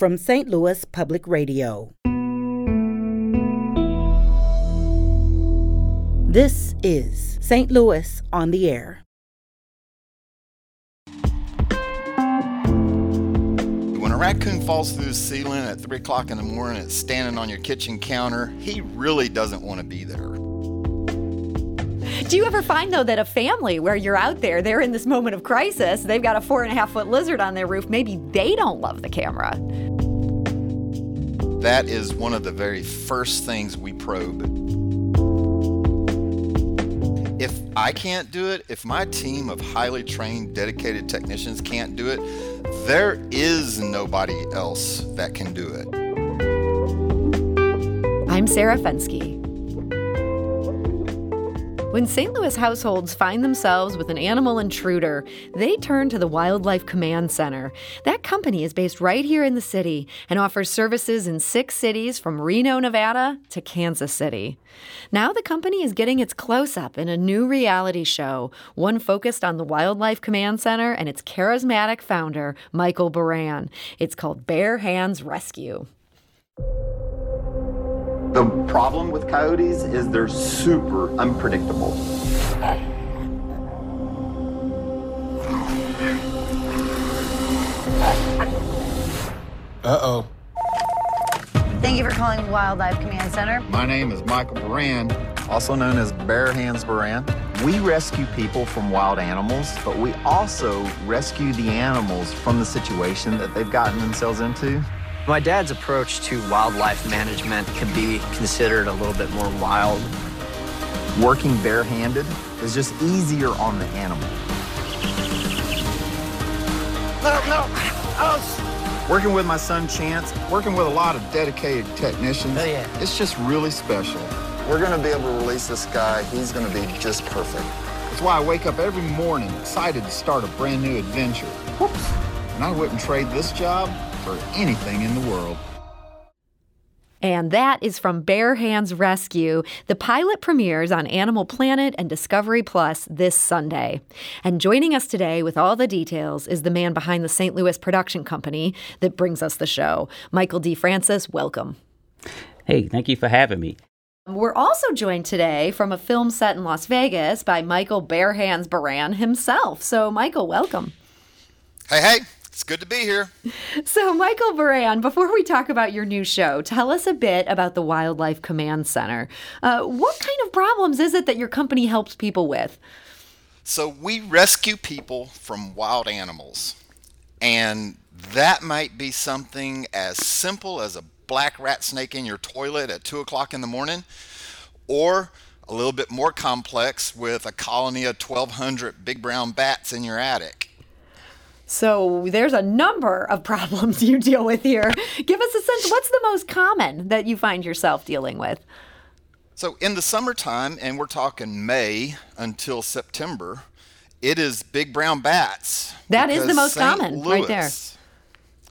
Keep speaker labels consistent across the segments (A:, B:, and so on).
A: from St. Louis Public Radio. This is St. Louis on the Air.
B: When a raccoon falls through the ceiling at 3 o'clock in the morning, it's standing on your kitchen counter, he really doesn't want to be there.
C: Do you ever find, though, that a family where you're out there, they're in this moment of crisis, they've got a four and a half foot lizard on their roof, maybe they don't love the camera?
B: That is one of the very first things we probe. If I can't do it, if my team of highly trained, dedicated technicians can't do it, there is nobody else that can do it.
C: I'm Sarah Fenske. When St. Louis households find themselves with an animal intruder, they turn to the Wildlife Command Center. That company is based right here in the city and offers services in six cities from Reno, Nevada to Kansas City. Now the company is getting its close up in a new reality show, one focused on the Wildlife Command Center and its charismatic founder, Michael Baran. It's called Bare Hands Rescue.
D: The problem with coyotes is they're super unpredictable.
E: Uh-oh.
F: Thank you for calling Wildlife Command Center.
E: My name is Michael Baran.
D: Also known as Bare Hands Baran. We rescue people from wild animals, but we also rescue the animals from the situation that they've gotten themselves into.
G: My dad's approach to wildlife management can be considered a little bit more wild.
D: Working barehanded is just easier on the animal.
E: No, no. Oh.
D: Working with my son Chance,
E: Working with a lot of dedicated technicians.
G: Oh, yeah.
E: It's just really special.
B: We're going to be able to release this guy. He's going to be just perfect.
E: That's why I wake up every morning excited to start a brand new adventure. Whoops. And I wouldn't trade this job for anything in the world.
C: And that is from Bare Hands Rescue. The pilot premieres on Animal Planet and Discovery Plus this Sunday. And joining us today with all the details is the man behind the St. Louis production company that brings us the show, Michael D. Francis. Welcome.
H: Hey, thank you for having me.
C: We're also joined today from a film set in Las Vegas by Michael Bare Hands Baran himself. So, Michael, welcome.
B: Hey, hey, it's good to be here.
C: So, Michael Baran, before we talk about your new show, tell us a bit about the Wildlife Command Center. Uh, what kind of problems is it that your company helps people with?
B: So, we rescue people from wild animals. And that might be something as simple as a black rat snake in your toilet at 2 o'clock in the morning, or a little bit more complex with a colony of 1,200 big brown bats in your attic.
C: So there's a number of problems you deal with here. Give us a sense. What's the most common that you find yourself dealing with?
B: So in the summertime, and we're talking May until September, it is big brown bats.
C: That is the most
B: St.
C: common, right there.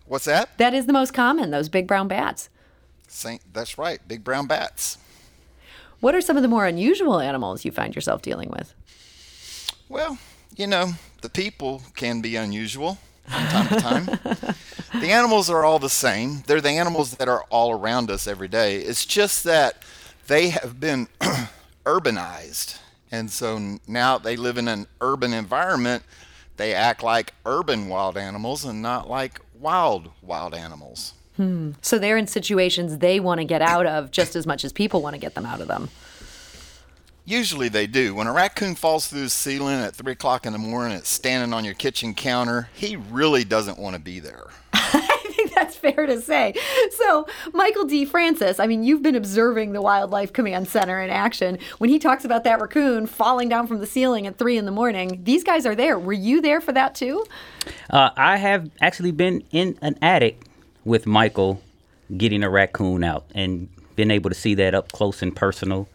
B: What's that?
C: That is the most common, those big brown bats.
B: Saint, that's right, big brown bats.
C: What are some of the more unusual animals you find yourself dealing with?
B: Well, you know, the people can be unusual from time to time. the animals are all the same. They're the animals that are all around us every day. It's just that they have been urbanized. And so now they live in an urban environment. They act like urban wild animals and not like wild wild animals. Hmm.
C: So they're in situations they want to get out of just as much as people want to get them out of them.
B: Usually they do. When a raccoon falls through the ceiling at 3 o'clock in the morning, it's standing on your kitchen counter, he really doesn't want to be there.
C: I think that's fair to say. So, Michael D. Francis, I mean, you've been observing the Wildlife Command Center in action. When he talks about that raccoon falling down from the ceiling at three in the morning, these guys are there. Were you there for that too?
H: Uh, I have actually been in an attic with Michael getting a raccoon out and been able to see that up close and personal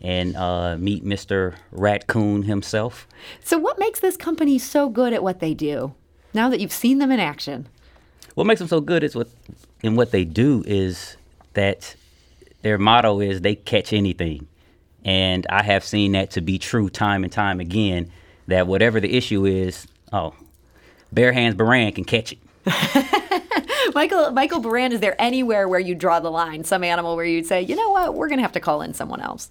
H: and uh, meet Mr. Ratcoon himself.
C: So, what makes this company so good at what they do now that you've seen them in action?
H: What makes them so good is what in what they do is that their motto is they catch anything. And I have seen that to be true time and time again that whatever the issue is, oh, bare hands Baran can catch it.
C: Michael Michael Baran, is there anywhere where you draw the line? Some animal where you'd say, you know what, we're going to have to call in someone else.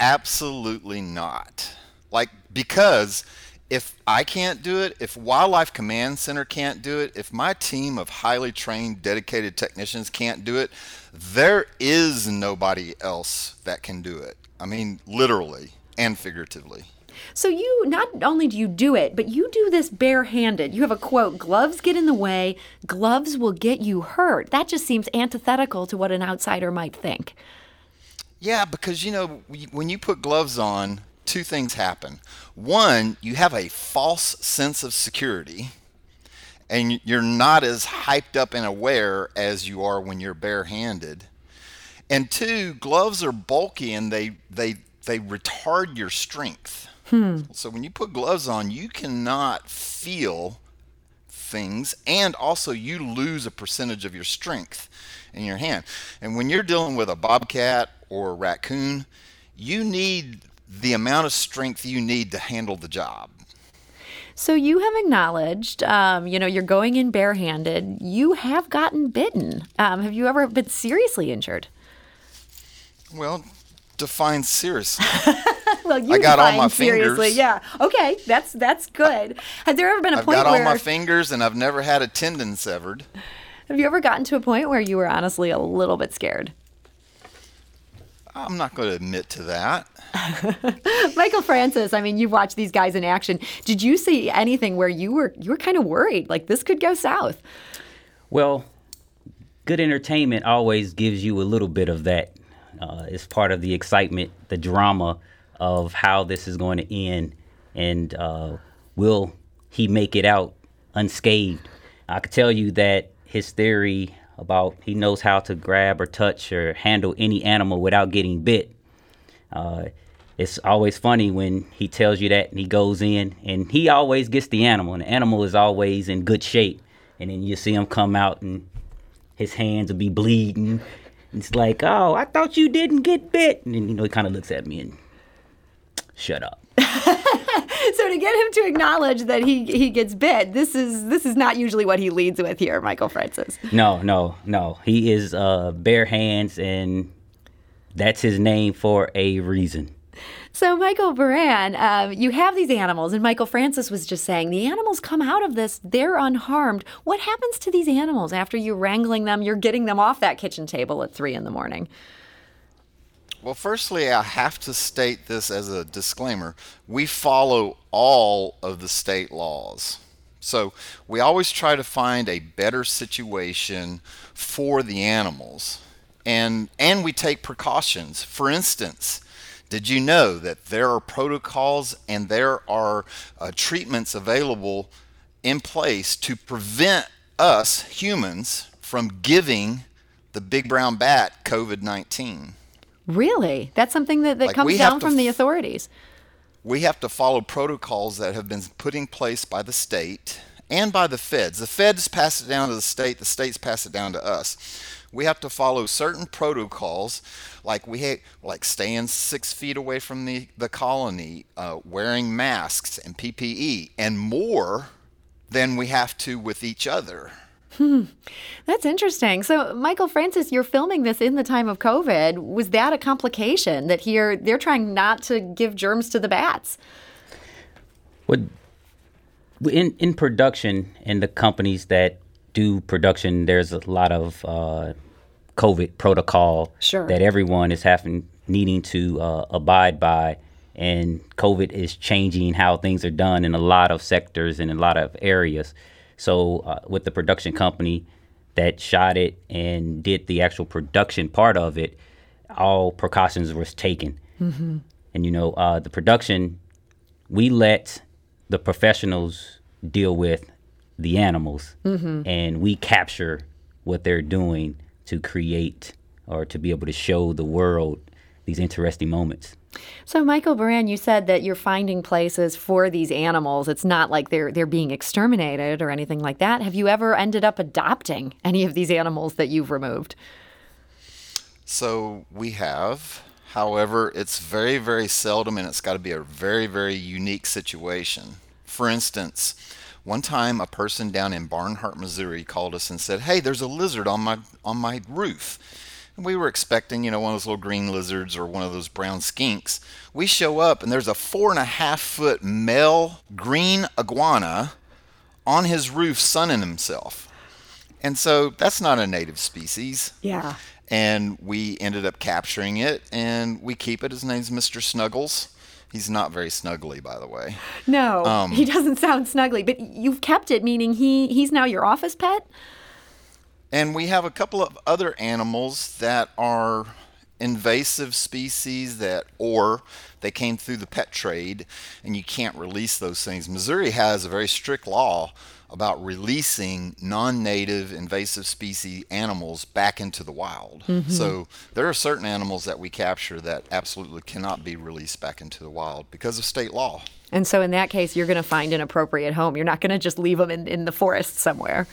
B: Absolutely not. Like because if I can't do it, if Wildlife Command Center can't do it, if my team of highly trained, dedicated technicians can't do it, there is nobody else that can do it. I mean, literally and figuratively.
C: So you not only do you do it, but you do this barehanded. You have a quote, gloves get in the way, gloves will get you hurt. That just seems antithetical to what an outsider might think.
B: Yeah, because you know, when you put gloves on, two things happen. One, you have a false sense of security, and you're not as hyped up and aware as you are when you're barehanded. And two, gloves are bulky and they they they retard your strength. Hmm. So when you put gloves on, you cannot feel things, and also you lose a percentage of your strength in your hand. And when you're dealing with a bobcat or a raccoon, you need the amount of strength you need to handle the job.
C: So you have acknowledged, um, you know, you're going in barehanded. You have gotten bitten. Um, have you ever been seriously injured?
B: Well, define seriously.
C: well, you I got all my seriously. Fingers. Yeah. Okay, that's that's good. Has there ever been a
B: I've
C: point
B: got
C: where
B: all my fingers and I've never had a tendon severed?
C: Have you ever gotten to a point where you were honestly a little bit scared?
B: I'm not going to admit to that.
C: Michael Francis, I mean, you've watched these guys in action. Did you see anything where you were you were kind of worried, like this could go south?
H: Well, good entertainment always gives you a little bit of that. Uh, it's part of the excitement, the drama of how this is going to end, and uh, will he make it out unscathed? I can tell you that his theory about he knows how to grab or touch or handle any animal without getting bit. Uh, it's always funny when he tells you that and he goes in and he always gets the animal and the animal is always in good shape. And then you see him come out and his hands will be bleeding. It's like oh i thought you didn't get bit. And then, you know he kind of looks at me and shut up
C: so to get him to acknowledge that he he gets bit, this is this is not usually what he leads with here, Michael Francis.
H: No, no, no. He is uh, bare hands, and that's his name for a reason.
C: So, Michael Baran, uh, you have these animals, and Michael Francis was just saying the animals come out of this, they're unharmed. What happens to these animals after you're wrangling them? You're getting them off that kitchen table at three in the morning.
B: Well, firstly, I have to state this as a disclaimer. We follow all of the state laws. So we always try to find a better situation for the animals. And, and we take precautions. For instance, did you know that there are protocols and there are uh, treatments available in place to prevent us humans from giving the big brown bat COVID 19?
C: Really? That's something that, that like comes down from f- the authorities.
B: We have to follow protocols that have been put in place by the state and by the feds. The feds pass it down to the state, the states pass it down to us. We have to follow certain protocols, like we ha- like staying six feet away from the the colony, uh, wearing masks and PPE, and more than we have to with each other.
C: Hmm. That's interesting. So, Michael Francis, you're filming this in the time of COVID. Was that a complication that here they're trying not to give germs to the bats?
H: Well, in in production, in the companies that do production, there's a lot of uh, COVID protocol
C: sure.
H: that everyone is having needing to uh, abide by, and COVID is changing how things are done in a lot of sectors and a lot of areas. So uh, with the production company that shot it and did the actual production part of it, all precautions was taken. Mm-hmm. And you know, uh, the production, we let the professionals deal with the animals, mm-hmm. and we capture what they're doing to create or to be able to show the world these interesting moments.
C: So, Michael Baran, you said that you're finding places for these animals. It's not like they're they're being exterminated or anything like that. Have you ever ended up adopting any of these animals that you've removed?
B: So we have. However, it's very, very seldom, and it's got to be a very, very unique situation. For instance, One time, a person down in Barnhart, Missouri, called us and said, "Hey, there's a lizard on my on my roof." And we were expecting, you know, one of those little green lizards or one of those brown skinks. We show up and there's a four and a half foot male green iguana on his roof sunning himself. And so that's not a native species.
C: Yeah.
B: And we ended up capturing it and we keep it. His name's Mr. Snuggles. He's not very snuggly, by the way.
C: No,
B: Um,
C: he doesn't sound snuggly, but you've kept it, meaning he he's now your office pet.
B: And we have a couple of other animals that are invasive species that or they came through the pet trade and you can't release those things. Missouri has a very strict law about releasing non-native invasive species animals back into the wild. Mm-hmm. So there are certain animals that we capture that absolutely cannot be released back into the wild because of state law.
C: And so in that case, you're going to find an appropriate home. You're not going to just leave them in, in the forest somewhere.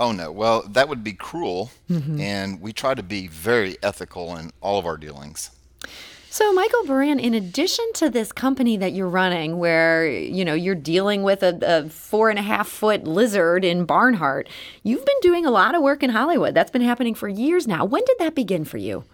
B: Oh no. Well, that would be cruel and we try to be very ethical in all of our dealings.
C: So, Michael Baran, in addition to this company that you're running, where you know you're dealing with a, a four and a half foot lizard in Barnhart, you've been doing a lot of work in Hollywood. That's been happening for years now. When did that begin for you?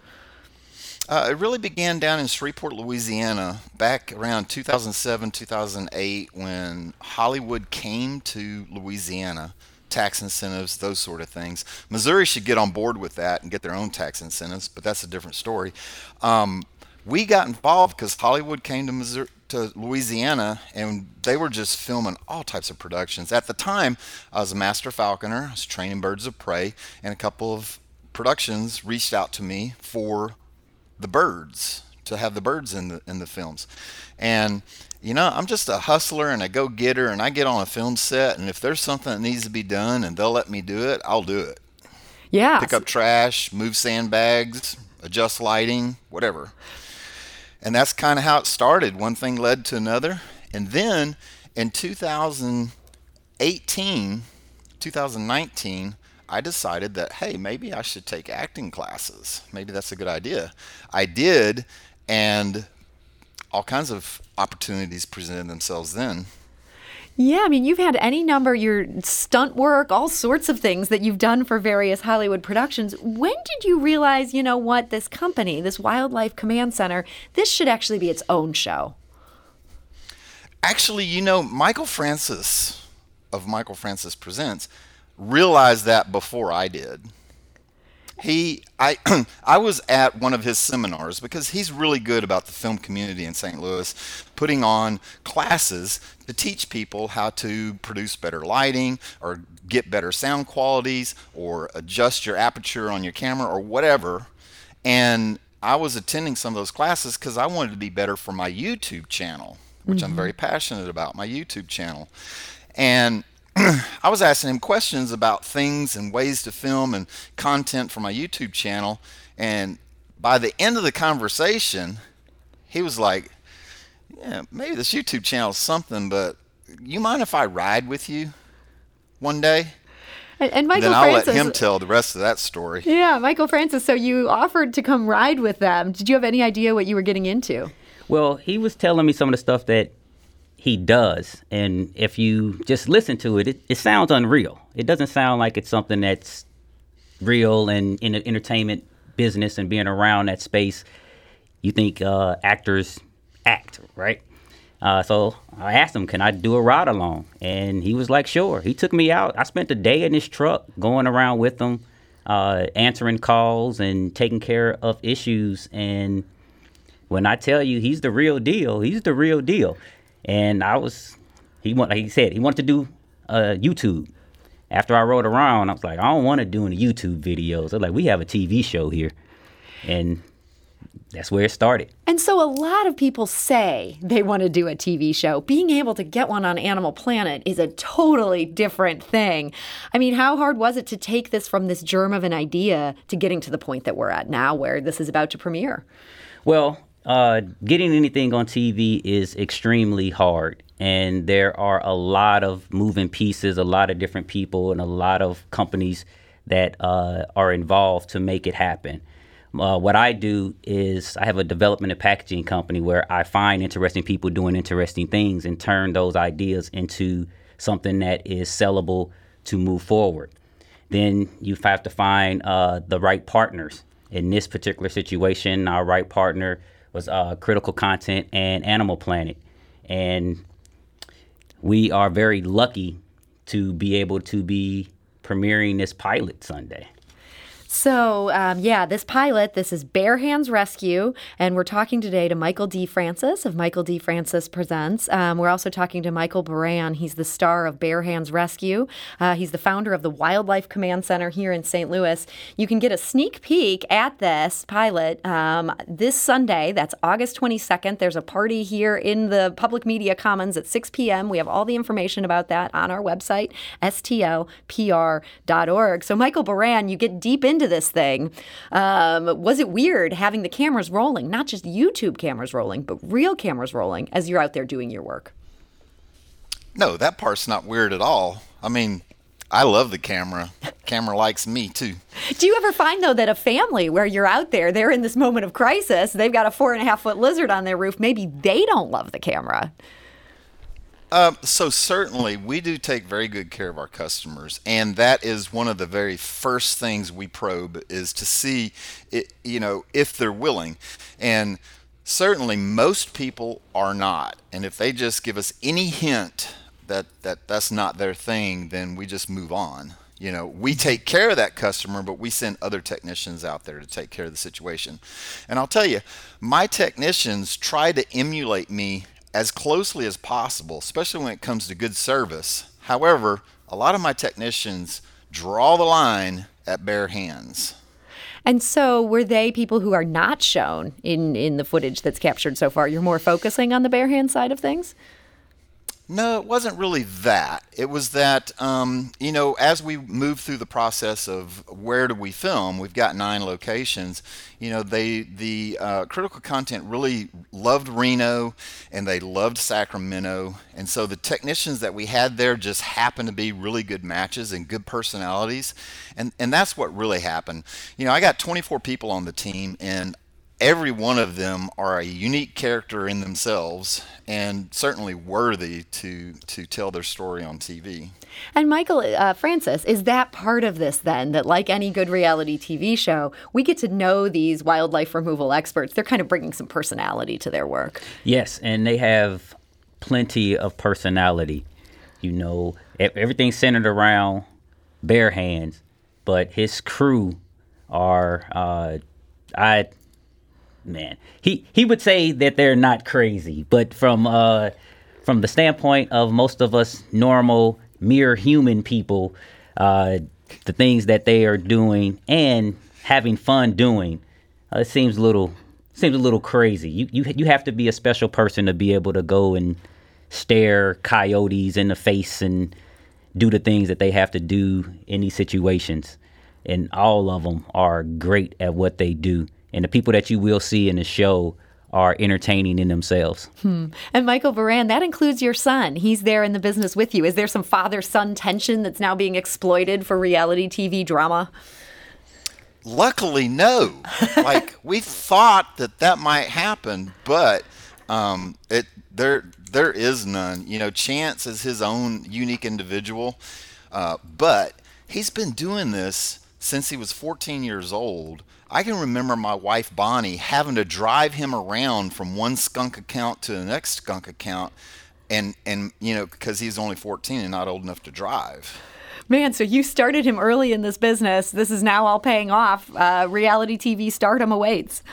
B: Uh, it really began down in Shreveport, Louisiana, back around 2007, 2008, when Hollywood came to Louisiana. Tax incentives, those sort of things. Missouri should get on board with that and get their own tax incentives, but that's a different story. Um, we got involved because Hollywood came to Missouri, to Louisiana, and they were just filming all types of productions. At the time, I was a master falconer. I was training birds of prey, and a couple of productions reached out to me for the birds to have the birds in the in the films and you know i'm just a hustler and a go-getter and i get on a film set and if there's something that needs to be done and they'll let me do it i'll do it
C: Yeah.
B: pick up trash move sandbags adjust lighting whatever and that's kind of how it started one thing led to another and then in 2018 2019 I decided that, hey, maybe I should take acting classes. Maybe that's a good idea. I did, and all kinds of opportunities presented themselves then.
C: Yeah, I mean, you've had any number, your stunt work, all sorts of things that you've done for various Hollywood productions. When did you realize, you know what, this company, this Wildlife Command Center, this should actually be its own show?
B: Actually, you know, Michael Francis of Michael Francis Presents realized that before I did. He, I, I was at one of his seminars because he's really good about the film community in St. Louis, putting on classes to teach people how to produce better lighting or get better sound qualities or adjust your aperture on your camera or whatever. And I was attending some of those classes because I wanted to be better for my YouTube channel, which I'm mm-hmm. very passionate about, my YouTube channel. And I was asking him questions about things and ways to film and content for my YouTube channel. And by the end of the conversation, he was like, Yeah, maybe this YouTube channel is something, but you mind if I ride with you one day?
C: And, and Michael
B: then I'll
C: Francis.
B: let him tell the rest of that story.
C: yeah, Michael Francis. So you offered to come ride with them. Did you have any idea what you were getting into?
H: Well, he was telling me some of the stuff that he does, and if you just listen to it, it, it sounds unreal. It doesn't sound like it's something that's real and in the entertainment business and being around that space. You think uh, actors act, right? Uh, so I asked him, "Can I do a ride along?" And he was like, "Sure." He took me out. I spent a day in his truck, going around with him, uh, answering calls and taking care of issues. And when I tell you he's the real deal, he's the real deal. And I was, he want, like he said, he wanted to do uh, YouTube. After I rode around, I was like, I don't want to do any YouTube videos. They're like, we have a TV show here, and that's where it started.
C: And so a lot of people say they want to do a TV show. Being able to get one on Animal Planet is a totally different thing. I mean, how hard was it to take this from this germ of an idea to getting to the point that we're at now where this is about to premiere?
H: Well, uh, getting anything on TV is extremely hard, and there are a lot of moving pieces, a lot of different people, and a lot of companies that uh, are involved to make it happen. Uh, what I do is I have a development and packaging company where I find interesting people doing interesting things and turn those ideas into something that is sellable to move forward. Then you have to find uh, the right partners. In this particular situation, our right partner was uh, Critical Content and Animal Planet. And we are very lucky to be able to be premiering this pilot Sunday.
C: So, um, yeah, this pilot, this is Bare Hands Rescue, and we're talking today to Michael D. Francis of Michael D. Francis Presents. Um, we're also talking to Michael Baran. He's the star of Bare Hands Rescue. Uh, he's the founder of the Wildlife Command Center here in St. Louis. You can get a sneak peek at this pilot um, this Sunday. That's August 22nd. There's a party here in the Public Media Commons at 6 p.m. We have all the information about that on our website, stlpr.org. So, Michael Baran, you get deep into this thing. Um, was it weird having the cameras rolling, not just YouTube cameras rolling, but real cameras rolling as you're out there doing your work?
B: No, that part's not weird at all. I mean, I love the camera. Camera likes me too.
C: Do you ever find though that a family where you're out there, they're in this moment of crisis, they've got a four and a half foot lizard on their roof, maybe they don't love the camera?
B: Um, so certainly we do take very good care of our customers, and that is one of the very first things we probe is to see, it, you know, if they're willing, and certainly most people are not. And if they just give us any hint that that that's not their thing, then we just move on. You know, we take care of that customer, but we send other technicians out there to take care of the situation. And I'll tell you, my technicians try to emulate me as closely as possible, especially when it comes to good service. However, a lot of my technicians draw the line at bare hands.
C: And so, were they people who are not shown in in the footage that's captured so far? You're more focusing on the bare hand side of things.
B: No, it wasn't really that. It was that, um, you know, as we move through the process of where do we film, we've got nine locations. You know, they the uh, critical content really loved Reno and they loved Sacramento, and so the technicians that we had there just happened to be really good matches and good personalities, and and that's what really happened. You know, I got 24 people on the team, and every one of them are a unique character in themselves and certainly worthy to to tell their story on TV.
C: And Michael uh, Francis, is that part of this then? That like any good reality TV show, we get to know these wildlife removal experts. They're kind of bringing some personality to their work.
H: Yes, and they have plenty of personality. You know, everything's centered around bare hands, but his crew are uh, I man, he he would say that they're not crazy, but from uh, from the standpoint of most of us normal, mere human people, uh, the things that they are doing and having fun doing, uh, it seems a little seems a little crazy. You you you have to be a special person to be able to go and stare coyotes in the face and do the things that they have to do in these situations. And all of them are great at what they do and the people that you will see in the show are entertaining in themselves.
C: Hmm. And Michael Baran, that includes your son. He's there in the business with you. Is there some father son tension that's now being exploited for reality TV drama?
B: Luckily, no. like we thought that that might happen, but um, it there there is none. You know, Chance is his own unique individual, uh, but he's been doing this since he was 14 years old I can remember my wife Bonnie having to drive him around from one skunk account to the next skunk account, and and you know because he's only 14 and not old enough to drive.
C: Man, so you started him early in this business. This is now all paying off. Uh, reality TV stardom awaits.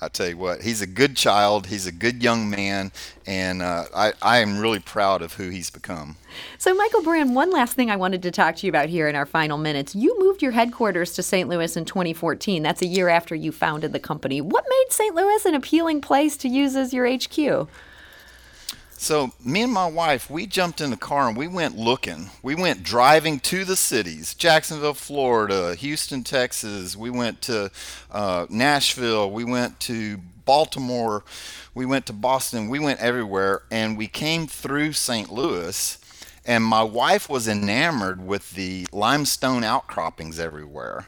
B: I tell you what, he's a good child. He's a good young man, and uh, I, I am really proud of who he's become.
C: So, Michael Baran, one last thing I wanted to talk to you about here in our final minutes. You moved your headquarters to St. Louis in 2014. That's a year after you founded the company. What made St. Louis an appealing place to use as your HQ?
B: So me and my wife, we jumped in the car and we went looking. We went driving to the cities: Jacksonville, Florida, Houston, Texas. We went to uh, Nashville. We went to Baltimore. We went to Boston. We went everywhere, and we came through St. Louis. And my wife was enamored with the limestone outcroppings everywhere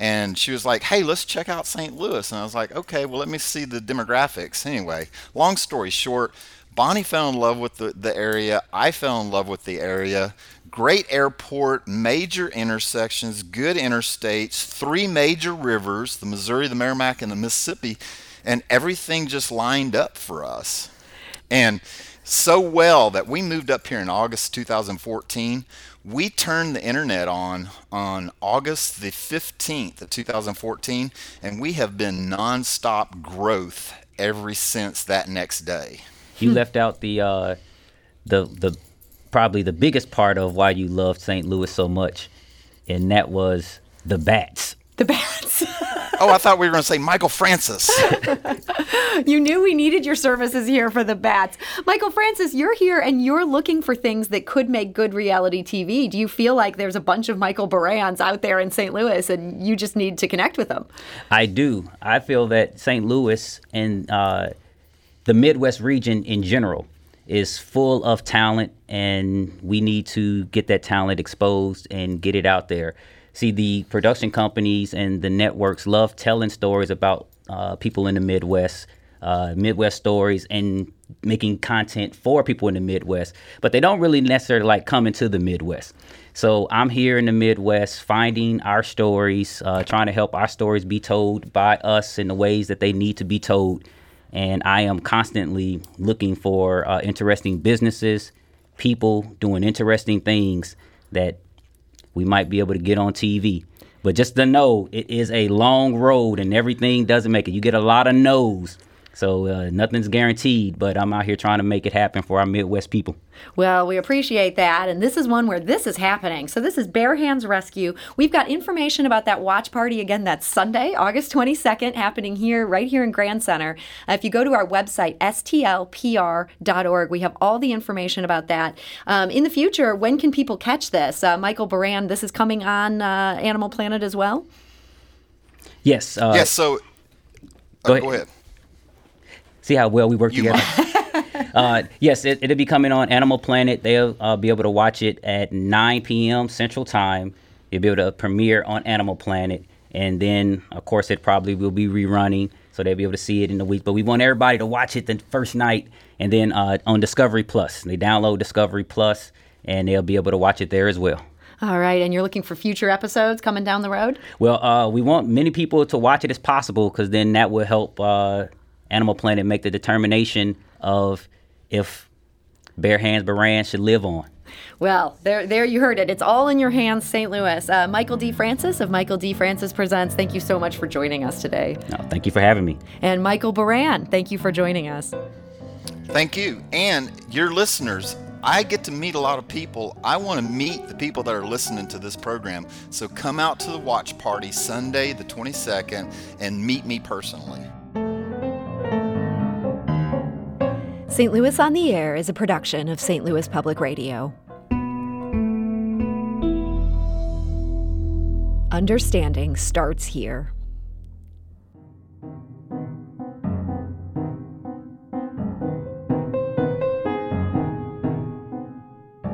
B: and she was like, "Hey, let's check out St. Louis." And I was like, "Okay, well, let me see the demographics." Anyway, long story short, Bonnie fell in love with the, the area. I fell in love with the area. Great airport, major intersections, good interstates, three major rivers the Missouri, the Meramec, and the Mississippi. And everything just lined up for us. And so well that we moved up here in August 2014. We turned the internet on on August the 15th of 2014, and we have been nonstop growth ever since that next day.
H: You left out the uh, the the probably the biggest part of why you loved St. Louis so much, and that was the bats.
C: The bats.
B: oh, I thought we were going to say Michael Francis.
C: you knew we needed your services here for the bats. Michael Francis, you're here and you're looking for things that could make good reality TV. Do you feel like there's a bunch of Michael Barans out there in St. Louis and you just need to connect with them?
H: I do. I feel that St. Louis and uh, the Midwest region in general is full of talent, and we need to get that talent exposed and get it out there see the production companies and the networks love telling stories about uh, people in the Midwest, uh, Midwest stories, and making content for people in the Midwest. But they don't really necessarily like coming to the Midwest. So I'm here in the Midwest, finding our stories, uh, trying to help our stories be told by us in the ways that they need to be told. And I am constantly looking for uh, interesting businesses, people doing interesting things that we might be able to get on TV. But just to know, it is a long road and everything doesn't make it. You get a lot of no's so uh, nothing's guaranteed, but I'm out here trying to make it happen for our Midwest people.
C: Well, we appreciate that. And this is one where this is happening. So this is Bare Hands Rescue. We've got information about that watch party again that's Sunday, August 22nd, happening here, right here in Grand Center. Uh, if you go to our website, stlpr.org, we have all the information about that. Um, in the future, when can people catch this? Uh, Michael Baran, this is coming on uh, Animal Planet as well?
H: Yes.
B: Uh, yes, so
H: go ahead.
B: Go ahead.
H: See how well we work you together. uh, yes, it, will be coming on Animal Planet. They'll uh, be able to watch it at 9 p.m. Central Time. You'll be able to premiere on Animal Planet, and then of course it probably will be rerunning, so they'll be able to see it in the week. But we want everybody to watch it the first night, and then uh, on Discovery Plus. They download Discovery Plus, and they'll be able to watch it there as well.
C: All right, and you're looking for future episodes coming down the road?
H: Well, uh, we want many people to watch it as possible because then that will help uh, Animal Planet make the determination of if Bare Hands Baran should live on.
C: Well, there, there you heard it. It's all in your hands, St. Louis. Uh, Michael D. Francis of Michael D. Francis Presents. Thank you so much for joining us today.
H: No, thank you for having me.
C: And Michael Baran, thank you for joining us.
B: Thank you, and your listeners. I get to meet a lot of people. I want to meet the people that are listening to this program. So come out to the watch party Sunday, the 22nd, and meet me personally.
C: St. Louis on the Air is a production of St. Louis Public Radio. Understanding starts here.